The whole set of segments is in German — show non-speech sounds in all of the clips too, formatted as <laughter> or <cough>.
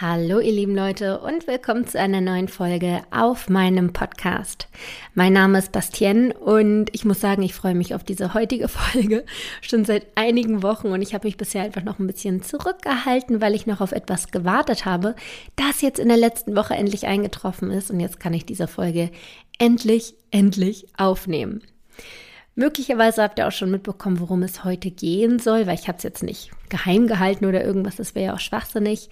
Hallo ihr lieben Leute und willkommen zu einer neuen Folge auf meinem Podcast. Mein Name ist Bastien und ich muss sagen, ich freue mich auf diese heutige <laughs> Folge schon seit einigen Wochen und ich habe mich bisher einfach noch ein bisschen zurückgehalten, weil ich noch auf etwas gewartet habe, das jetzt in der letzten Woche endlich eingetroffen ist und jetzt kann ich diese Folge endlich, endlich aufnehmen. Möglicherweise habt ihr auch schon mitbekommen, worum es heute gehen soll, weil ich habe es jetzt nicht geheim gehalten oder irgendwas, das wäre ja auch schwachsinnig.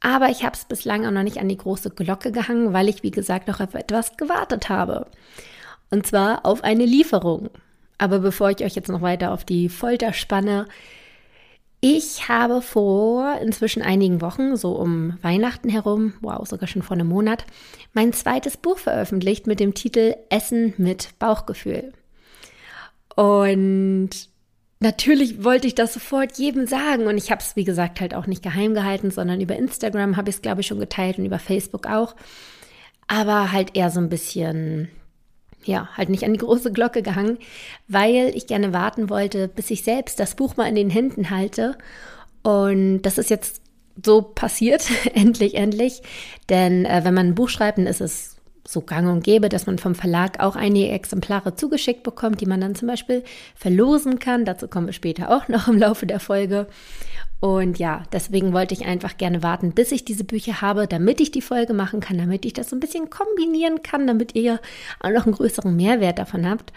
Aber ich habe es bislang auch noch nicht an die große Glocke gehangen, weil ich, wie gesagt, noch auf etwas gewartet habe. Und zwar auf eine Lieferung. Aber bevor ich euch jetzt noch weiter auf die Folter spanne, ich habe vor inzwischen einigen Wochen, so um Weihnachten herum, wow, sogar schon vor einem Monat, mein zweites Buch veröffentlicht mit dem Titel Essen mit Bauchgefühl. Und natürlich wollte ich das sofort jedem sagen und ich habe es, wie gesagt, halt auch nicht geheim gehalten, sondern über Instagram habe ich es, glaube ich, schon geteilt und über Facebook auch. Aber halt eher so ein bisschen, ja, halt nicht an die große Glocke gehangen, weil ich gerne warten wollte, bis ich selbst das Buch mal in den Händen halte. Und das ist jetzt so passiert, <laughs> endlich, endlich. Denn äh, wenn man ein Buch schreibt, dann ist es so gang und gäbe, dass man vom Verlag auch einige Exemplare zugeschickt bekommt, die man dann zum Beispiel verlosen kann. Dazu kommen wir später auch noch im Laufe der Folge. Und ja, deswegen wollte ich einfach gerne warten, bis ich diese Bücher habe, damit ich die Folge machen kann, damit ich das so ein bisschen kombinieren kann, damit ihr auch noch einen größeren Mehrwert davon habt.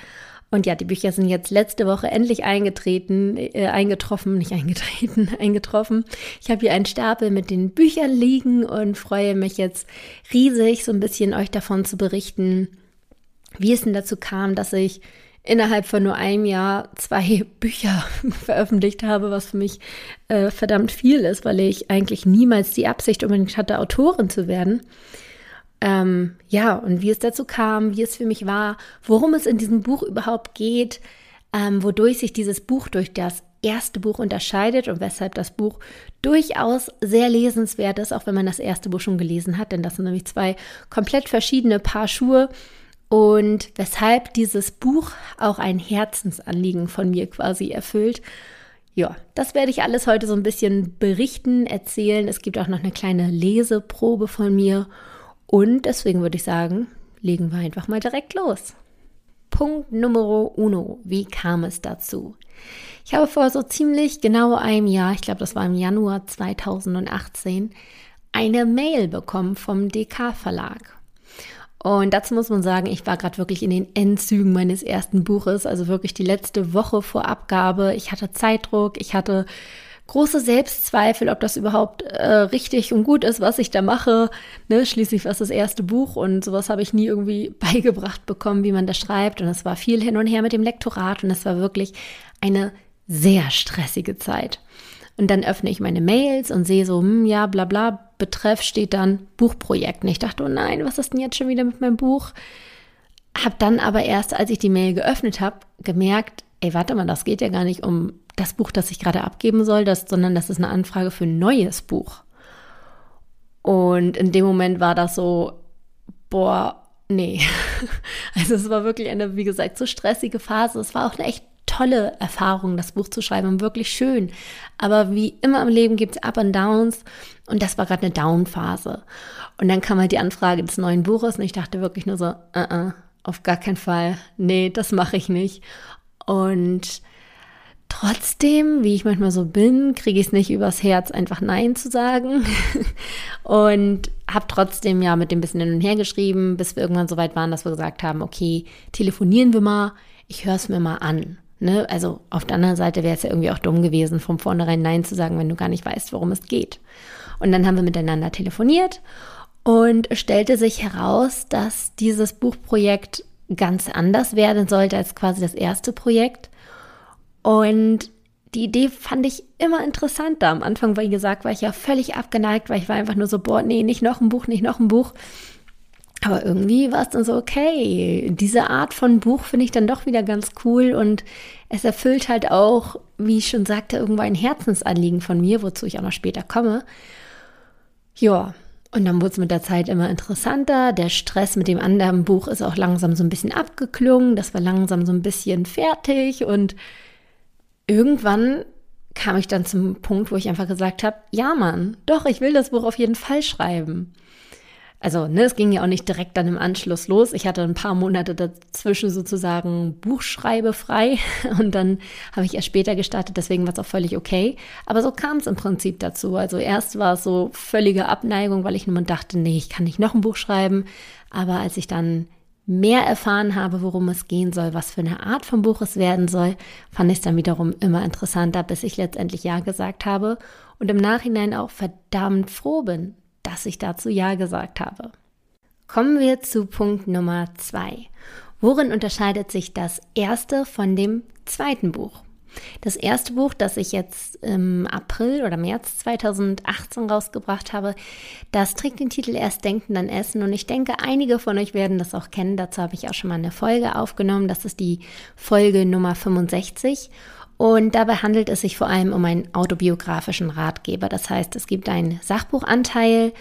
Und ja, die Bücher sind jetzt letzte Woche endlich eingetreten, äh, eingetroffen, nicht eingetreten, <laughs> eingetroffen. Ich habe hier einen Stapel mit den Büchern liegen und freue mich jetzt riesig, so ein bisschen euch davon zu berichten, wie es denn dazu kam, dass ich innerhalb von nur einem Jahr zwei <laughs> Bücher <laughs> veröffentlicht habe, was für mich äh, verdammt viel ist, weil ich eigentlich niemals die Absicht unbedingt hatte, Autorin zu werden. Ähm, ja, und wie es dazu kam, wie es für mich war, worum es in diesem Buch überhaupt geht, ähm, wodurch sich dieses Buch durch das erste Buch unterscheidet und weshalb das Buch durchaus sehr lesenswert ist, auch wenn man das erste Buch schon gelesen hat, denn das sind nämlich zwei komplett verschiedene Paar Schuhe und weshalb dieses Buch auch ein Herzensanliegen von mir quasi erfüllt. Ja, das werde ich alles heute so ein bisschen berichten, erzählen. Es gibt auch noch eine kleine Leseprobe von mir und deswegen würde ich sagen, legen wir einfach mal direkt los. Punkt Numero uno. Wie kam es dazu? Ich habe vor so ziemlich genau einem Jahr, ich glaube, das war im Januar 2018, eine Mail bekommen vom DK Verlag. Und dazu muss man sagen, ich war gerade wirklich in den Endzügen meines ersten Buches, also wirklich die letzte Woche vor Abgabe. Ich hatte Zeitdruck, ich hatte große Selbstzweifel, ob das überhaupt äh, richtig und gut ist, was ich da mache. Ne? Schließlich war es das erste Buch und sowas habe ich nie irgendwie <laughs> beigebracht bekommen, wie man das schreibt. Und es war viel hin und her mit dem Lektorat und es war wirklich eine sehr stressige Zeit. Und dann öffne ich meine Mails und sehe so, hm, ja, bla bla, Betreff steht dann Buchprojekt. Und ich dachte, oh nein, was ist denn jetzt schon wieder mit meinem Buch? Hab dann aber erst, als ich die Mail geöffnet habe, gemerkt, ey, warte mal, das geht ja gar nicht um das Buch, das ich gerade abgeben soll, das, sondern das ist eine Anfrage für ein neues Buch. Und in dem Moment war das so, boah, nee. <laughs> Also es war wirklich eine, wie gesagt, so stressige Phase. Es war auch eine echt tolle Erfahrung, das Buch zu schreiben und wirklich schön. Aber wie immer im Leben gibt es Up and Downs und das war gerade eine Down-Phase. Und dann kam halt die Anfrage des neuen Buches und ich dachte wirklich nur so, uh -uh, auf gar keinen Fall, nee, das mache ich nicht. Und trotzdem, wie ich manchmal so bin, kriege ich es nicht übers Herz, einfach Nein zu sagen. <laughs> und habe trotzdem ja mit dem bisschen hin und her geschrieben, bis wir irgendwann so weit waren, dass wir gesagt haben, okay, telefonieren wir mal, ich höre es mir mal an. Ne? Also auf der anderen Seite wäre es ja irgendwie auch dumm gewesen, von vornherein Nein zu sagen, wenn du gar nicht weißt, worum es geht. Und dann haben wir miteinander telefoniert und stellte sich heraus, dass dieses Buchprojekt ganz anders werden sollte als quasi das erste Projekt. Und die Idee fand ich immer interessanter. Am Anfang, wie gesagt, war ich ja völlig abgeneigt, weil ich war einfach nur so, boah, nee, nicht noch ein Buch, nicht noch ein Buch. Aber irgendwie war es dann so, okay, diese Art von Buch finde ich dann doch wieder ganz cool und es erfüllt halt auch, wie ich schon sagte, irgendwo ein Herzensanliegen von mir, wozu ich auch noch später komme. Ja, und dann wurde es mit der Zeit immer interessanter. Der Stress mit dem anderen Buch ist auch langsam so ein bisschen abgeklungen. Das war langsam so ein bisschen fertig. Und irgendwann kam ich dann zum Punkt, wo ich einfach gesagt habe, ja Mann, doch, ich will das Buch auf jeden Fall schreiben. Also, ne, es ging ja auch nicht direkt dann im Anschluss los. Ich hatte ein paar Monate dazwischen sozusagen buchschreibefrei <laughs> und dann habe ich erst später gestartet, deswegen war es auch völlig okay. Aber so kam es im Prinzip dazu. Also erst war es so völlige Abneigung, weil ich nur dachte, nee, ich kann nicht noch ein Buch schreiben. Aber als ich dann mehr erfahren habe, worum es gehen soll, was für eine Art von Buch es werden soll, fand ich es dann wiederum immer interessanter, bis ich letztendlich Ja gesagt habe und im Nachhinein auch verdammt froh bin, dass ich dazu Ja gesagt habe. Kommen wir zu Punkt Nummer zwei. Worin unterscheidet sich das erste von dem zweiten Buch? Das erste Buch, das ich jetzt im April oder März 2018 rausgebracht habe, das trägt den Titel Erst denken, dann essen. Und ich denke, einige von euch werden das auch kennen. Dazu habe ich auch schon mal eine Folge aufgenommen. Das ist die Folge Nummer 65. Und dabei handelt es sich vor allem um einen autobiografischen Ratgeber. Das heißt, es gibt einen Sachbuchanteil,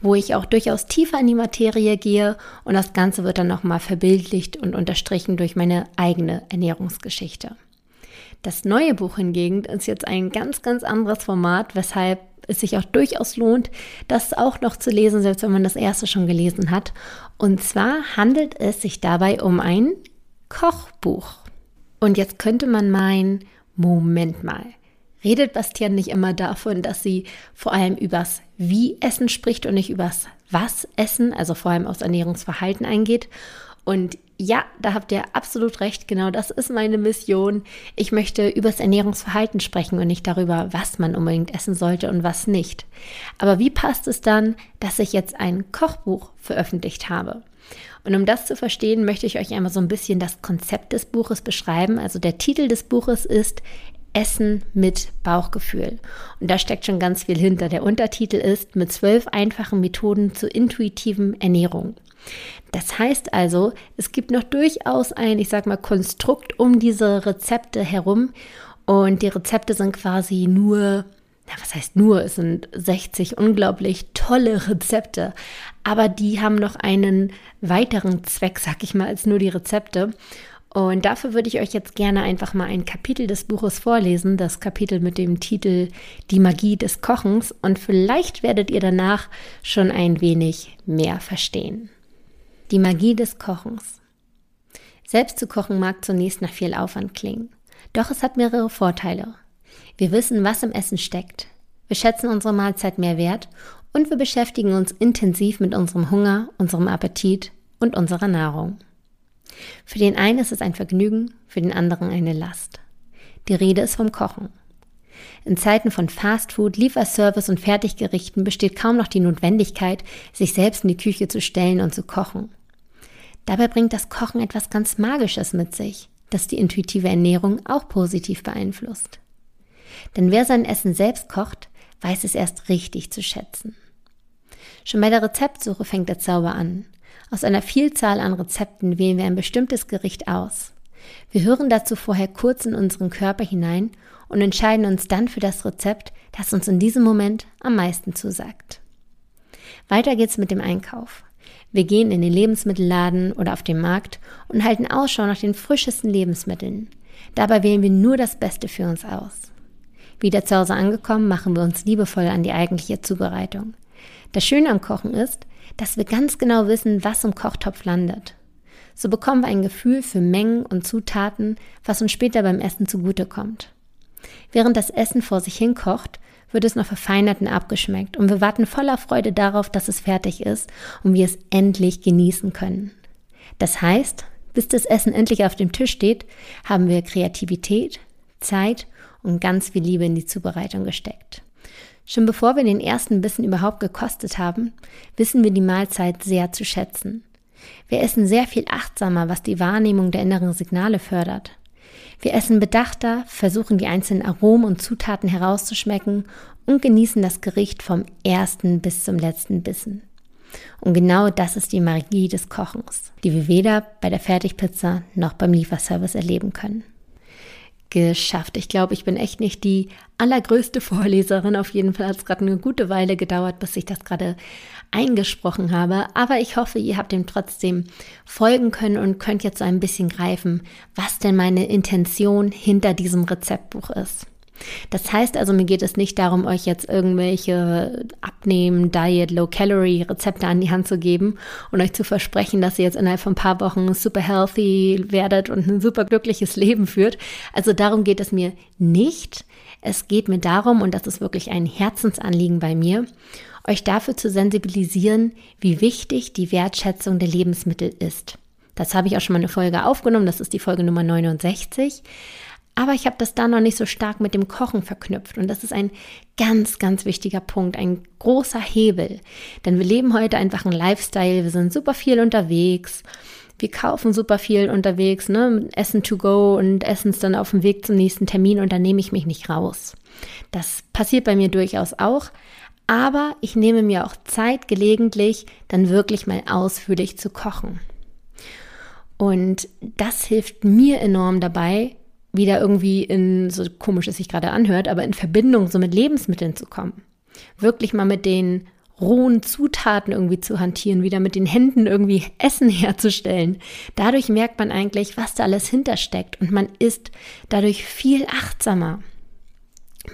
wo ich auch durchaus tiefer in die Materie gehe und das Ganze wird dann nochmal verbildlicht und unterstrichen durch meine eigene Ernährungsgeschichte. Das neue Buch hingegen ist jetzt ein ganz, ganz anderes Format, weshalb es sich auch durchaus lohnt, das auch noch zu lesen, selbst wenn man das erste schon gelesen hat. Und zwar handelt es sich dabei um ein Kochbuch. Und jetzt könnte man meinen, Moment mal, redet Bastian nicht immer davon, dass sie vor allem übers Wie essen spricht und nicht übers Was essen, also vor allem aus Ernährungsverhalten eingeht? Und ja, da habt ihr absolut recht. Genau das ist meine Mission. Ich möchte über das Ernährungsverhalten sprechen und nicht darüber, was man unbedingt essen sollte und was nicht. Aber wie passt es dann, dass ich jetzt ein Kochbuch veröffentlicht habe? Und um das zu verstehen, möchte ich euch einmal so ein bisschen das Konzept des Buches beschreiben. Also der Titel des Buches ist Essen mit Bauchgefühl. Und da steckt schon ganz viel hinter. Der Untertitel ist mit zwölf einfachen Methoden zur intuitiven Ernährung. Das heißt also, es gibt noch durchaus ein, ich sag mal, Konstrukt um diese Rezepte herum. Und die Rezepte sind quasi nur, na, was heißt nur, es sind 60 unglaublich tolle <laughs> Rezepte. Aber die haben noch einen weiteren Zweck, sag ich mal, als nur die Rezepte. Und dafür würde ich euch jetzt gerne einfach mal ein Kapitel des Buches vorlesen, das Kapitel mit dem Titel Die Magie des Kochens. Und vielleicht werdet ihr danach schon ein wenig mehr verstehen. Die Magie des Kochens. Selbst zu kochen mag zunächst nach viel Aufwand klingen. Doch es hat mehrere Vorteile. Wir wissen, was im Essen steckt. Wir schätzen unsere Mahlzeit mehr wert und wir beschäftigen uns intensiv mit unserem Hunger, unserem Appetit und unserer Nahrung. Für den einen ist es ein Vergnügen, für den anderen eine Last. Die Rede ist vom Kochen. In Zeiten von Fastfood, Lieferservice und Fertiggerichten besteht kaum noch die Notwendigkeit, sich selbst in die Küche zu stellen und zu kochen. Dabei bringt das Kochen etwas ganz Magisches mit sich, das die intuitive Ernährung auch positiv beeinflusst. Denn wer sein Essen selbst kocht, weiß es erst richtig zu schätzen. Schon bei der Rezeptsuche fängt der Zauber an. Aus einer Vielzahl an Rezepten wählen wir ein bestimmtes Gericht aus. Wir hören dazu vorher kurz in unseren Körper hinein und entscheiden uns dann für das Rezept, das uns in diesem Moment am meisten zusagt. Weiter geht's mit dem Einkauf. Wir gehen in den Lebensmittelladen oder auf den Markt und halten Ausschau nach den frischesten Lebensmitteln. Dabei wählen wir nur das Beste für uns aus. Wieder zu Hause angekommen, machen wir uns liebevoll an die eigentliche Zubereitung. Das Schöne am Kochen ist, dass wir ganz genau wissen, was im Kochtopf landet. So bekommen wir ein Gefühl für Mengen und Zutaten, was uns später beim Essen zugutekommt. Während das Essen vor sich hin kocht, wird es noch verfeinert und abgeschmeckt und wir warten voller Freude darauf, dass es fertig ist und wir es endlich genießen können. Das heißt, bis das Essen endlich auf dem Tisch steht, haben wir Kreativität, Zeit und ganz viel Liebe in die Zubereitung gesteckt. Schon bevor wir den ersten Bissen überhaupt gekostet haben, wissen wir die Mahlzeit sehr zu schätzen. Wir essen sehr viel achtsamer, was die Wahrnehmung der inneren Signale fördert. Wir essen bedachter, versuchen die einzelnen Aromen und Zutaten herauszuschmecken und genießen das Gericht vom ersten bis zum letzten Bissen. Und genau das ist die Magie des Kochens, die wir weder bei der Fertigpizza noch beim Lieferservice erleben können geschafft. Ich glaube, ich bin echt nicht die allergrößte Vorleserin. Auf jeden Fall hat es gerade eine gute Weile gedauert, bis ich das gerade eingesprochen habe. Aber ich hoffe, ihr habt dem trotzdem folgen können und könnt jetzt so ein bisschen greifen, was denn meine Intention hinter diesem Rezeptbuch ist. Das heißt also, mir geht es nicht darum, euch jetzt irgendwelche Abnehmen, Diet, Low-Calorie-Rezepte an die Hand zu geben und euch zu versprechen, dass ihr jetzt innerhalb von ein paar Wochen super healthy werdet und ein super glückliches Leben führt. Also darum geht es mir nicht. Es geht mir darum, und das ist wirklich ein Herzensanliegen bei mir, euch dafür zu sensibilisieren, wie wichtig die Wertschätzung der Lebensmittel ist. Das habe ich auch schon mal eine Folge aufgenommen, das ist die Folge Nummer 69. Aber ich habe das da noch nicht so stark mit dem Kochen verknüpft. Und das ist ein ganz, ganz wichtiger Punkt, ein großer Hebel. Denn wir leben heute einfach einen Lifestyle, wir sind super viel unterwegs. Wir kaufen super viel unterwegs, ne? Essen to go und essen es dann auf dem Weg zum nächsten Termin und dann nehme ich mich nicht raus. Das passiert bei mir durchaus auch. Aber ich nehme mir auch Zeit gelegentlich, dann wirklich mal ausführlich zu kochen. Und das hilft mir enorm dabei, wieder irgendwie in, so komisch es sich gerade anhört, aber in Verbindung so mit Lebensmitteln zu kommen. Wirklich mal mit den rohen Zutaten irgendwie zu hantieren, wieder mit den Händen irgendwie Essen <laughs> herzustellen. Dadurch merkt man eigentlich, was da alles hintersteckt und man ist dadurch viel achtsamer.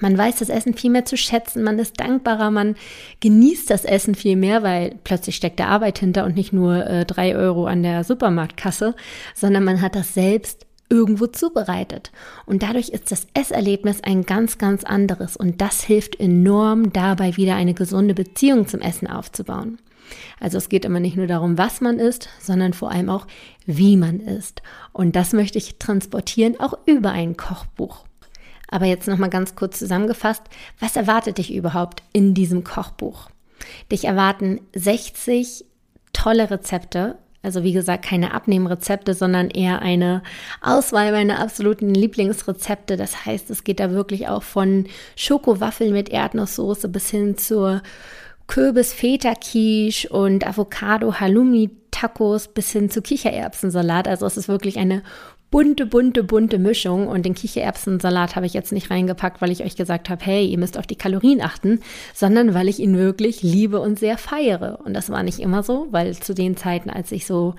Man weiß das Essen viel mehr zu schätzen, man ist dankbarer, man genießt das Essen viel mehr, weil plötzlich steckt da Arbeit hinter und nicht nur äh, drei Euro an der Supermarktkasse, sondern man hat das selbst irgendwo zubereitet. Und dadurch ist das Esserlebnis ein ganz, ganz anderes. Und das hilft enorm dabei, wieder eine gesunde Beziehung zum Essen aufzubauen. Also es geht immer nicht nur darum, was man isst, sondern vor allem auch, wie man isst. Und das möchte ich transportieren, auch über ein Kochbuch. Aber jetzt nochmal ganz kurz zusammengefasst, was erwartet dich überhaupt in diesem Kochbuch? Dich erwarten 60 tolle Rezepte also wie gesagt, keine Abnehmrezepte, sondern eher eine Auswahl meiner absoluten Lieblingsrezepte. Das heißt, es geht da wirklich auch von Schokowaffeln mit Erdnusssoße bis hin zur Kürbis Feta Quiche und Avocado Halloumi Tacos bis hin zu Kichererbsensalat. Also es ist wirklich eine bunte, bunte, bunte Mischung. Und den Kichererbsensalat habe ich jetzt nicht reingepackt, weil ich euch gesagt habe, hey, ihr müsst auf die Kalorien achten, sondern weil ich ihn wirklich liebe und sehr feiere. Und das war nicht immer so, weil zu den Zeiten, als ich so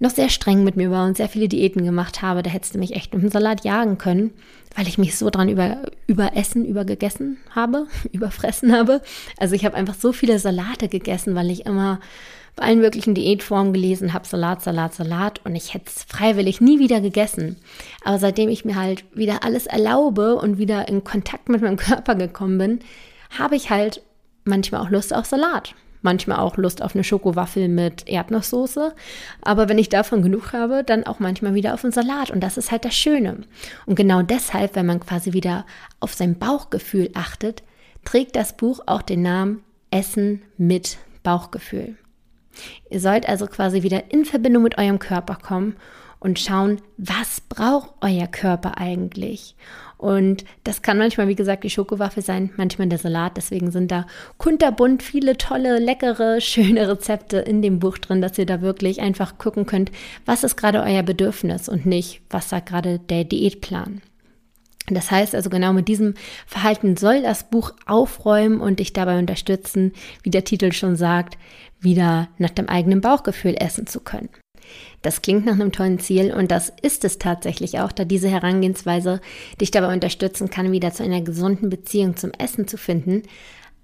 noch sehr streng mit mir war und sehr viele Diäten gemacht habe, da hättest du mich echt mit dem Salat jagen können, weil ich mich so dran über, überessen, übergegessen habe, <laughs> überfressen habe. Also ich habe einfach so viele Salate gegessen, weil ich immer bei allen möglichen Diätformen gelesen habe, Salat, Salat, Salat und ich hätte es freiwillig nie wieder gegessen. Aber seitdem ich mir halt wieder alles erlaube und wieder in Kontakt mit meinem <laughs> Körper gekommen bin, habe ich halt manchmal auch Lust auf Salat. Manchmal auch Lust auf eine Schokowaffel mit Erdnusssoße. Aber wenn ich davon genug habe, dann auch manchmal wieder auf einen Salat. Und das ist halt das Schöne. Und genau deshalb, wenn man quasi wieder auf sein Bauchgefühl achtet, trägt das Buch auch den Namen Essen mit Bauchgefühl. Ihr sollt also quasi wieder in Verbindung mit eurem Körper kommen und schauen, was braucht euer Körper eigentlich? Und das kann manchmal, wie gesagt, die Schokowaffe sein, manchmal der Salat. Deswegen sind da kunterbunt viele tolle, leckere, <laughs> schöne Rezepte in dem Buch drin, dass ihr da wirklich einfach gucken könnt, was ist gerade euer Bedürfnis und nicht, was sagt gerade der Diätplan. Das heißt also genau mit diesem Verhalten soll das Buch aufräumen und dich dabei unterstützen, wie der Titel schon sagt, wieder nach dem eigenen Bauchgefühl essen zu können. Das klingt nach einem tollen Ziel und das ist es tatsächlich auch, da diese Herangehensweise dich dabei unterstützen kann, wieder zu einer gesunden Beziehung zum Essen zu finden.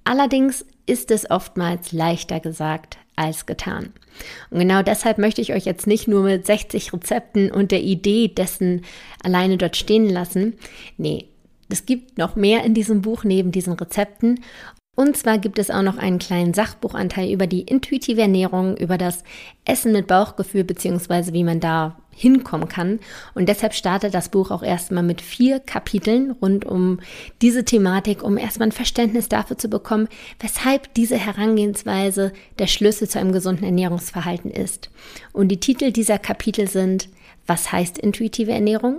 Allerdings ist es oftmals leichter gesagt als getan. Und genau deshalb möchte ich euch jetzt nicht nur mit 60 Rezepten und der Idee dessen alleine dort stehen lassen. Nee, es gibt noch mehr in diesem Buch neben diesen Rezepten und zwar gibt es auch noch einen kleinen Sachbuchanteil über die intuitive Ernährung, über das Essen mit Bauchgefühl beziehungsweise wie man da hinkommen kann. Und deshalb startet das Buch auch erstmal mit vier Kapiteln rund um diese Thematik, um erstmal ein Verständnis dafür zu bekommen, weshalb diese Herangehensweise der Schlüssel zu einem gesunden Ernährungsverhalten ist. Und die Titel dieser Kapitel sind Was heißt intuitive Ernährung?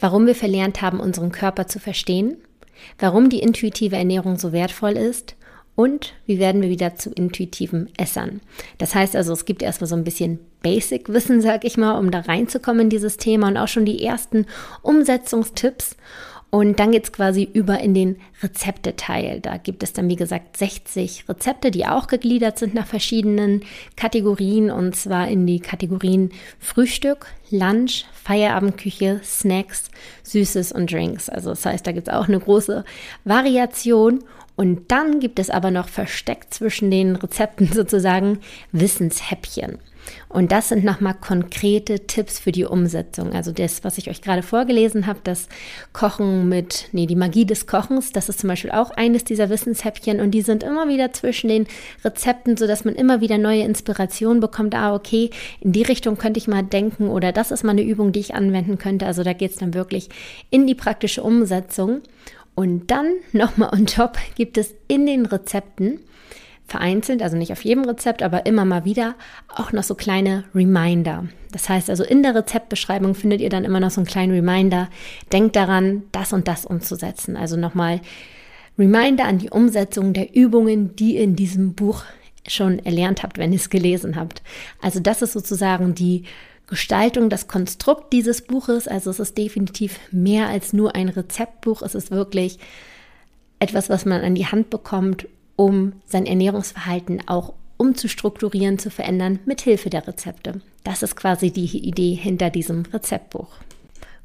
Warum wir verlernt haben, unseren Körper zu verstehen warum die intuitive Ernährung so wertvoll ist und wie werden wir wieder zu intuitiven Essern. Das heißt also, es gibt erstmal so ein bisschen Basic-Wissen, sag ich mal, um da reinzukommen in dieses Thema und auch schon die ersten Umsetzungstipps. Und dann geht es quasi über in den Rezepteteil. Da gibt es dann, wie gesagt, 60 Rezepte, die auch gegliedert sind nach verschiedenen Kategorien. Und zwar in die Kategorien Frühstück, Lunch, Feierabendküche, Snacks, Süßes und Drinks. Also das heißt, da gibt es auch eine große Variation. Und dann gibt es aber noch versteckt zwischen den Rezepten <laughs> sozusagen Wissenshäppchen. Und das sind nochmal konkrete Tipps für die Umsetzung. Also das, was ich euch gerade vorgelesen habe, das Kochen mit, nee, die Magie des Kochens, das ist zum Beispiel auch eines dieser Wissenshäppchen und die sind immer wieder zwischen den Rezepten, sodass man immer wieder neue Inspirationen bekommt. Ah, okay, in die Richtung könnte ich mal denken oder das ist mal eine Übung, die ich anwenden könnte. Also da geht es dann wirklich in die praktische Umsetzung. Und dann nochmal on top gibt es in den Rezepten vereinzelt, also nicht auf jedem Rezept, aber immer mal wieder auch noch so kleine Reminder. Das heißt also in der Rezeptbeschreibung findet ihr dann immer noch so einen kleinen Reminder. Denkt daran, das und das umzusetzen. Also nochmal Reminder an die Umsetzung der Übungen, die ihr in diesem Buch schon erlernt habt, wenn ihr es gelesen habt. Also das ist sozusagen die Gestaltung, das Konstrukt dieses Buches. Also es ist definitiv mehr als nur ein Rezeptbuch. Es ist wirklich etwas, was man an die Hand bekommt, um sein Ernährungsverhalten auch umzustrukturieren, zu verändern, mit Hilfe der Rezepte. Das ist quasi die Idee hinter diesem Rezeptbuch.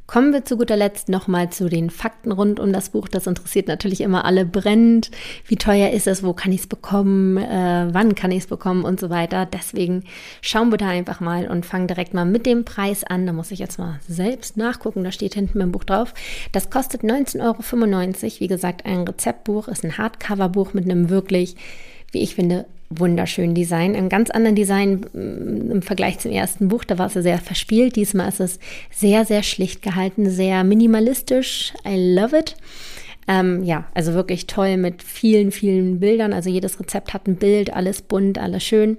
Kommen wir zu guter Letzt nochmal zu den Fakten rund um das Buch. Das interessiert natürlich immer alle brennend. Wie teuer ist es? Wo kann ich es bekommen? Äh, wann kann ich es bekommen? Und so weiter. Deswegen schauen wir da einfach mal und fangen direkt mal mit dem Preis an. Da muss ich jetzt mal selbst nachgucken. Da steht hinten im Buch drauf. Das kostet 19,95 Euro. Wie gesagt, ein Rezeptbuch ist ein Hardcover-Buch mit einem wirklich, wie ich finde, wunderschönen Design, einem ganz anderen Design mm, im Vergleich zum ersten Buch. Da war es ja sehr verspielt. Diesmal ist es sehr, sehr schlicht gehalten, sehr minimalistisch. I love it. Ähm, ja, also wirklich toll mit vielen, vielen Bildern. Also jedes Rezept hat ein Bild, alles bunt, alles schön.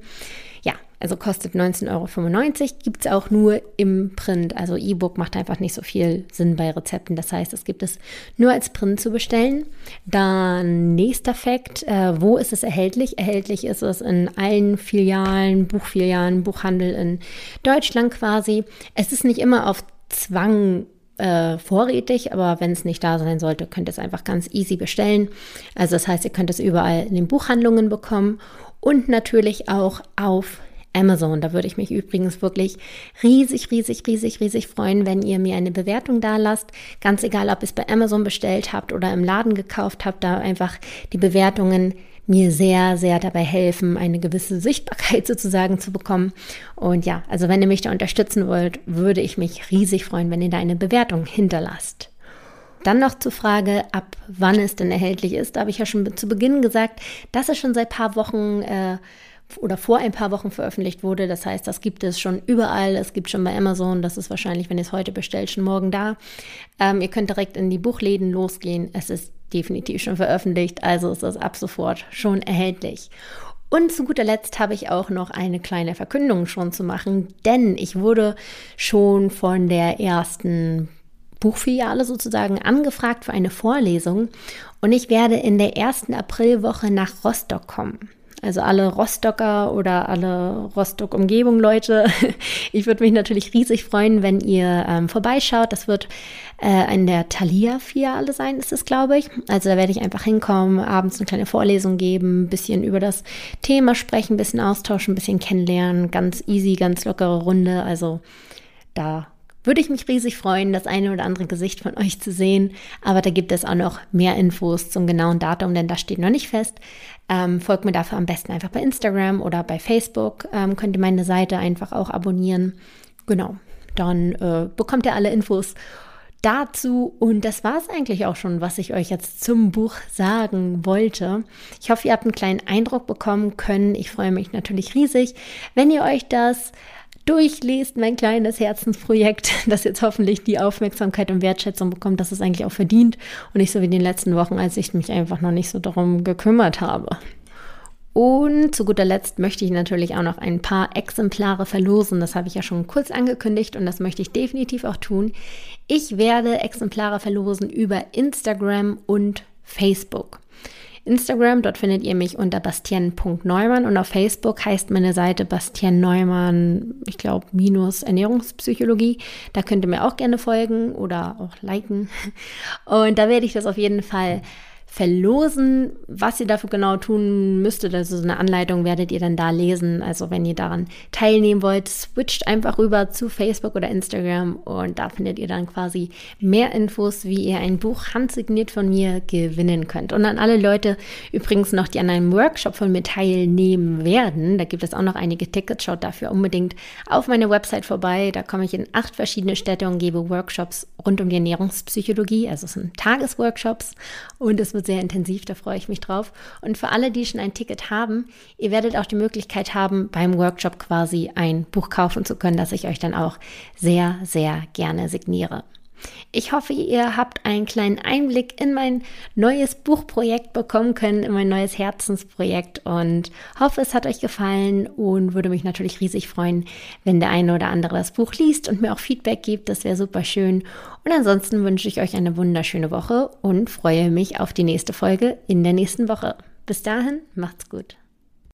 Also kostet 19,95 Euro, gibt es auch nur im Print. Also E-Book macht einfach nicht so viel Sinn bei Rezepten. Das heißt, es gibt es nur als Print zu bestellen. Dann nächster Fakt, äh, wo ist es erhältlich? Erhältlich ist es in allen Filialen, Buchfilialen, Buchhandel in Deutschland quasi. Es ist nicht immer auf Zwang äh, vorrätig, aber wenn es nicht da sein sollte, könnt ihr es einfach ganz easy bestellen. Also das heißt, ihr könnt es überall in den Buchhandlungen bekommen und natürlich auch auf Amazon. Da würde ich mich übrigens wirklich riesig, riesig, riesig, riesig freuen, wenn ihr mir eine Bewertung da lasst. Ganz egal, ob ihr es bei Amazon bestellt habt oder im Laden gekauft habt, da einfach die Bewertungen mir sehr, sehr dabei helfen, eine gewisse Sichtbarkeit <laughs> sozusagen zu bekommen. Und ja, also wenn ihr mich da unterstützen wollt, würde ich mich riesig freuen, wenn ihr da eine Bewertung hinterlasst. Dann noch zur Frage, ab wann es denn erhältlich ist. Da habe ich ja schon zu Beginn gesagt, dass es schon seit paar Wochen äh, oder vor ein paar Wochen veröffentlicht wurde. Das heißt, das gibt es schon überall. Es gibt schon bei Amazon. Das ist wahrscheinlich, wenn ihr es heute bestellt, schon morgen da. Ähm, ihr könnt direkt in die Buchläden losgehen. Es ist definitiv schon veröffentlicht. Also ist es ab sofort schon erhältlich. Und zu guter Letzt habe ich auch noch eine kleine Verkündung schon zu machen, denn ich wurde schon von der ersten Buchfiliale sozusagen angefragt für eine Vorlesung und ich werde in der ersten Aprilwoche nach Rostock kommen. Also alle Rostocker oder alle Rostock-Umgebung Leute. <laughs> Ich würde mich natürlich riesig freuen, wenn ihr ähm, vorbeischaut. Das wird äh, in der Thalia-Filiale sein, ist es, glaube ich. Also da werde ich einfach hinkommen, abends eine kleine Vorlesung geben, ein bisschen über das Thema sprechen, ein bisschen austauschen, ein bisschen kennenlernen. Ganz easy, ganz lockere Runde. Also da würde ich mich riesig freuen, das eine oder andere Gesicht von euch zu sehen. Aber da gibt es auch noch mehr Infos zum genauen Datum, denn das steht noch nicht fest. Ähm, folgt mir dafür am besten einfach bei Instagram oder bei Facebook. Ähm, könnt ihr meine Seite einfach auch abonnieren. Genau, dann äh, bekommt ihr alle Infos dazu. Und das war es eigentlich auch schon, was ich euch jetzt zum Buch sagen wollte. Ich hoffe, ihr habt einen kleinen Eindruck bekommen können. Ich freue mich natürlich riesig, wenn ihr euch das durchlest, mein kleines Herzensprojekt, <laughs> das jetzt hoffentlich die Aufmerksamkeit und Wertschätzung bekommt, das es eigentlich auch verdient und nicht so wie in den letzten Wochen, als ich mich einfach noch nicht so darum gekümmert habe. Und zu guter Letzt möchte ich natürlich auch noch ein paar Exemplare verlosen. Das habe ich ja schon kurz angekündigt und das möchte ich definitiv auch tun. Ich werde Exemplare verlosen über Instagram und Facebook. Instagram, dort findet ihr mich unter bastian.neumann und auf Facebook heißt meine Seite Bastian Neumann, ich glaube, minus Ernährungspsychologie. Da könnt ihr mir auch gerne folgen oder auch liken. Und da werde ich das auf jeden Fall verlosen. Was ihr dafür genau tun müsstet, also so eine Anleitung werdet ihr dann da lesen. Also wenn ihr daran teilnehmen wollt, switcht einfach rüber zu Facebook oder Instagram und da findet ihr dann quasi mehr Infos, wie ihr ein Buch handsigniert von mir gewinnen könnt. Und an alle Leute übrigens noch, die an einem Workshop von mir teilnehmen werden, da gibt es auch noch einige Tickets, schaut dafür unbedingt auf meine Website vorbei. Da komme ich in acht verschiedene Städte und gebe Workshops rund um die Ernährungspsychologie. Also es sind Tagesworkshops und es wird sehr intensiv, da freue ich mich drauf. Und für alle, die schon ein Ticket haben, ihr werdet auch die Möglichkeit haben, beim Workshop quasi ein Buch kaufen zu können, das ich euch dann auch sehr, sehr gerne signiere. Ich hoffe, ihr habt einen kleinen Einblick in mein neues Buchprojekt bekommen können, in mein neues Herzensprojekt und hoffe, es hat euch gefallen und würde mich natürlich riesig freuen, wenn der eine oder andere das Buch liest und mir auch Feedback gibt. Das wäre super schön. Und ansonsten wünsche ich euch eine wunderschöne Woche und freue mich auf die nächste Folge in der nächsten Woche. Bis dahin, macht's gut.